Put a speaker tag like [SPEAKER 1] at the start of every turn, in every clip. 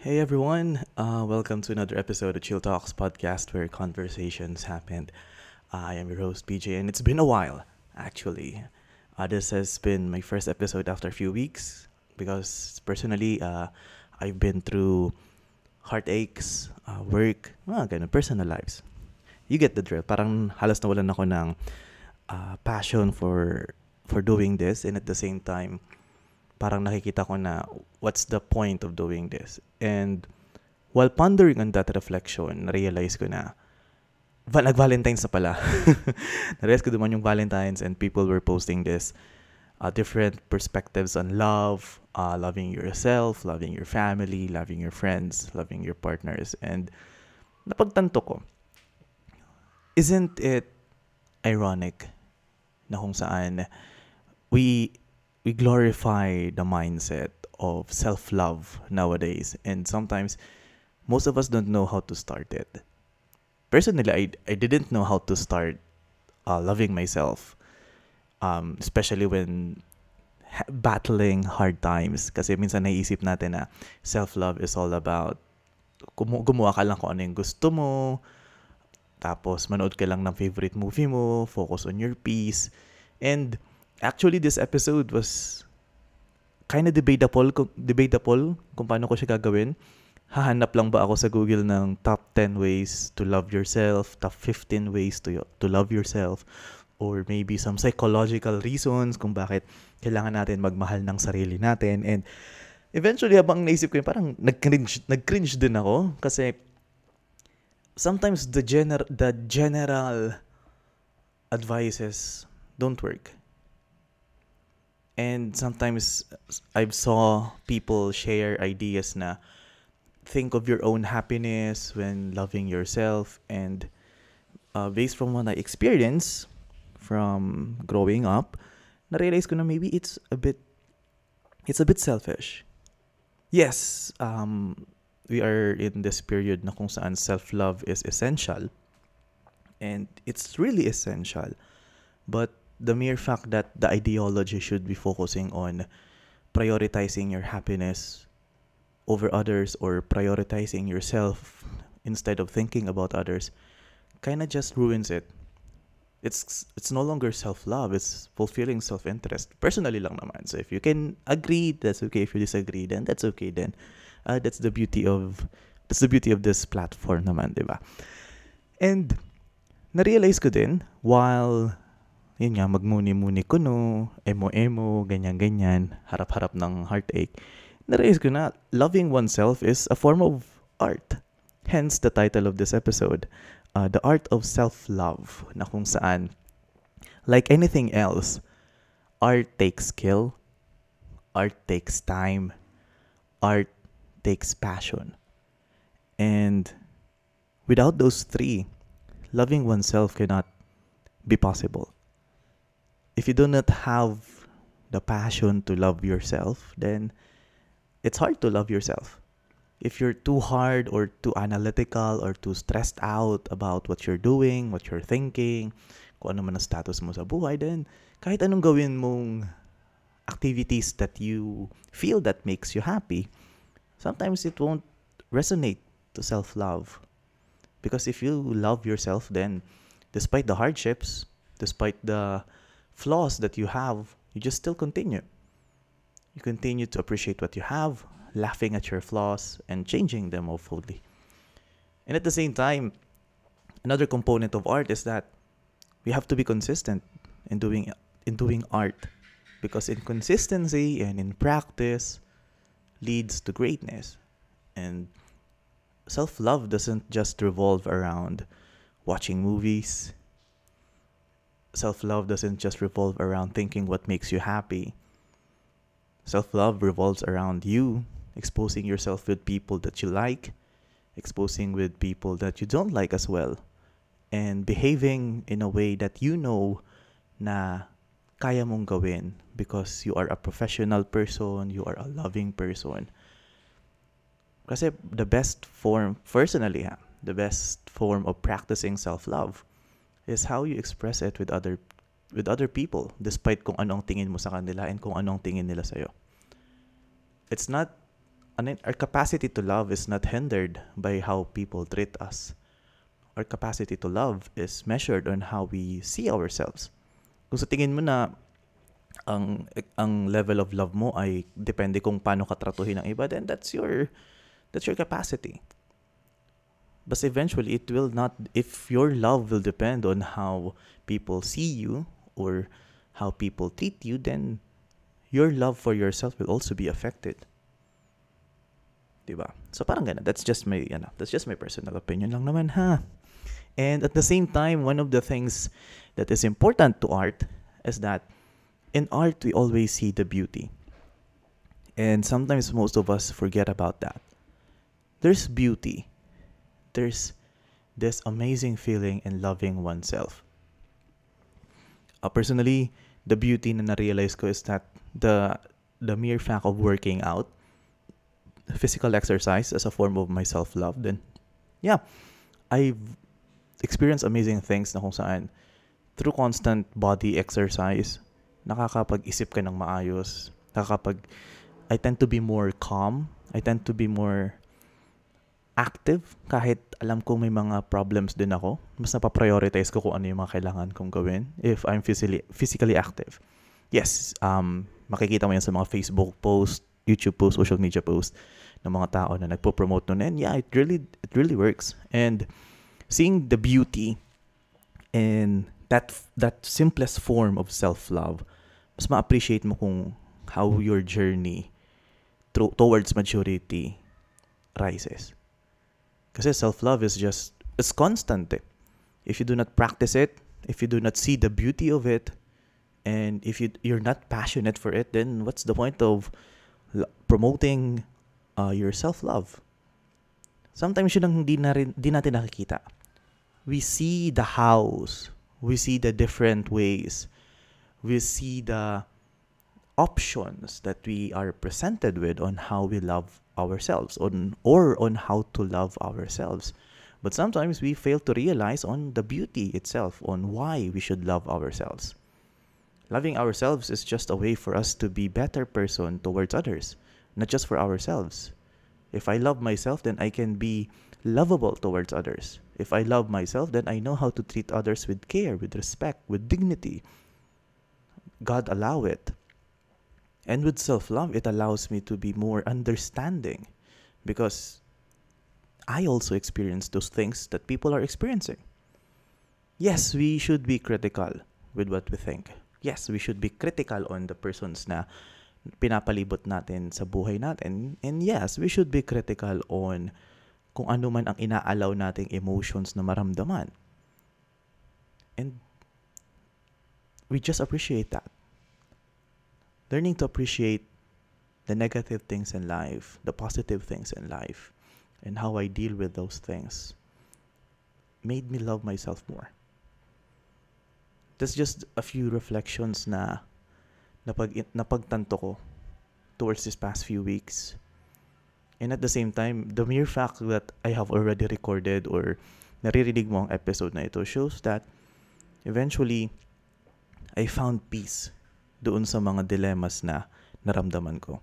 [SPEAKER 1] Hey everyone, uh, welcome to another episode of Chill Talks podcast where conversations happen. I am your host BJ, and it's been a while actually. Uh, this has been my first episode after a few weeks because personally, uh, I've been through heartaches, uh, work, mga ganun, personal lives. You get the drill. Parang halos nawalan ako ng uh, passion for for doing this, and at the same time, parang nakikita ko na what's the point of doing this? And while pondering on that reflection, na-realize ko na va- nag-Valentine's na pala. na-realize ko naman yung Valentine's and people were posting this uh, different perspectives on love, uh, loving yourself, loving your family, loving your friends, loving your partners. And napagtanto ko, isn't it ironic na kung saan we we glorify the mindset of self-love nowadays and sometimes most of us don't know how to start it. Personally i, I didn't know how to start uh, loving myself um, especially when ha- battling hard times. Kasi minsan naisip natin na self-love is all about gumu- gumawa ka lang kung ano yung gusto mo. Tapos manood ka lang ng favorite movie mo focus on your peace. And actually this episode was kind of debatable debatable kung paano ko siya gagawin. Hahanap lang ba ako sa Google ng top 10 ways to love yourself, top 15 ways to to love yourself, or maybe some psychological reasons kung bakit kailangan natin magmahal ng sarili natin. And eventually, habang naisip ko yun, parang nag-cringe, nag-cringe din ako kasi sometimes the gener the general advices don't work and sometimes I've saw people share ideas na think of your own happiness when loving yourself and uh, based from what I experience from growing up, na-realize ko na maybe it's a bit it's a bit selfish. Yes, um, we are in this period na kung saan self-love is essential and it's really essential. But the mere fact that the ideology should be focusing on prioritizing your happiness over others or prioritizing yourself instead of thinking about others kind of just ruins it. It's it's no longer self-love, it's fulfilling self-interest. Personally lang naman. So if you can agree, that's okay. If you disagree, then that's okay then. Uh, that's the beauty of that's the beauty of this platform naman, 'di ba? And na-realize ko din while yun nga, magmuni-muni kuno, emo-emo, ganyan-ganyan, harap-harap ng heartache, narealize ko na loving oneself is a form of art. Hence the title of this episode, uh, The Art of Self-Love, na kung saan, like anything else, art takes skill, art takes time, art takes passion. And without those three, loving oneself cannot be possible if you do not have the passion to love yourself, then it's hard to love yourself. If you're too hard or too analytical or too stressed out about what you're doing, what you're thinking, kung ano man ang status mo sa buhay, then kahit anong gawin mong activities that you feel that makes you happy, sometimes it won't resonate to self-love. Because if you love yourself, then despite the hardships, despite the flaws that you have, you just still continue. You continue to appreciate what you have, laughing at your flaws, and changing them hopefully. And at the same time, another component of art is that we have to be consistent in doing in doing art because inconsistency and in practice leads to greatness. And self-love doesn't just revolve around watching movies, self love doesn't just revolve around thinking what makes you happy. Self love revolves around you exposing yourself with people that you like, exposing with people that you don't like as well, and behaving in a way that you know na kaya mong gawin because you are a professional person, you are a loving person. Kasi the best form, personally, ha, the best form of practicing self-love is how you express it with other with other people despite kung anong tingin mo sa kanila and kung anong tingin nila sa'yo. It's not ano our capacity to love is not hindered by how people treat us. Our capacity to love is measured on how we see ourselves. Kung sa tingin mo na ang ang level of love mo ay depende kung paano ka tratuhin ng iba, then that's your that's your capacity. But eventually, it will not, if your love will depend on how people see you or how people treat you, then your love for yourself will also be affected. Diba? So parang ganun. That's just my, know, that's just my personal opinion lang naman, ha? And at the same time, one of the things that is important to art is that in art, we always see the beauty. And sometimes most of us forget about that. There's beauty. There's this amazing feeling in loving oneself. Uh, personally, the beauty na na-realize ko is that the the mere fact of working out, physical exercise as a form of my self-love, then yeah, I've experienced amazing things na kung saan through constant body exercise, nakakapag-isip ka ng maayos, nakakapag I tend to be more calm, I tend to be more active kahit alam ko may mga problems din ako. Mas napaprioritize ko kung ano yung mga kailangan kong gawin if I'm physically, physically active. Yes, um, makikita mo yan sa mga Facebook post, YouTube post, social media post ng mga tao na nagpo-promote nun. And yeah, it really, it really works. And seeing the beauty in that, that simplest form of self-love, mas ma-appreciate mo kung how your journey tro- towards maturity rises. Kasi self-love is just, it's constant eh. If you do not practice it, if you do not see the beauty of it, and if you, you're not passionate for it, then what's the point of promoting uh, your self-love? Sometimes yun ang hindi, na rin, hindi natin nakikita. We see the hows. We see the different ways. We see the options that we are presented with on how we love ourselves on or on how to love ourselves. But sometimes we fail to realize on the beauty itself on why we should love ourselves. Loving ourselves is just a way for us to be better person towards others not just for ourselves. If i love myself then i can be lovable towards others. If i love myself then i know how to treat others with care with respect with dignity. God allow it and with self love, it allows me to be more understanding because I also experience those things that people are experiencing. Yes, we should be critical with what we think. Yes, we should be critical on the persons na pinapalibot natin sa buhay natin. And yes, we should be critical on kung ano man ang inaalaw nating emotions na maramdaman. And we just appreciate that learning to appreciate the negative things in life, the positive things in life, and how I deal with those things made me love myself more. That's just a few reflections na napag, napagtanto ko towards this past few weeks. And at the same time, the mere fact that I have already recorded or naririnig mo ang episode na ito shows that eventually I found peace doon sa mga dilemmas na naramdaman ko.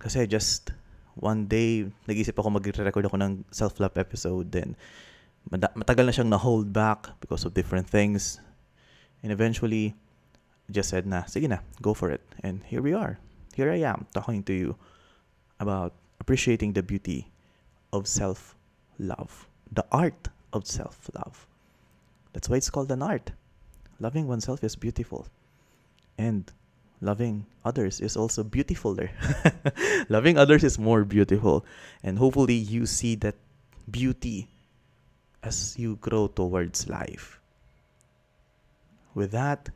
[SPEAKER 1] Kasi just one day, nag-isip ako mag-record ako ng self-love episode. Then, matagal na siyang na-hold back because of different things. And eventually, just said na, sige na, go for it. And here we are. Here I am talking to you about appreciating the beauty of self-love. The art of self-love. That's why it's called an art. Loving oneself is beautiful. And loving others is also beautiful there. loving others is more beautiful. And hopefully you see that beauty as you grow towards life. With that,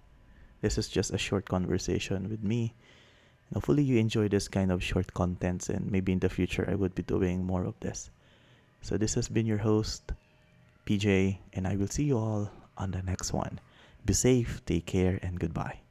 [SPEAKER 1] this is just a short conversation with me. Hopefully you enjoy this kind of short contents and maybe in the future I would be doing more of this. So this has been your host, PJ, and I will see you all on the next one. Be safe, take care, and goodbye.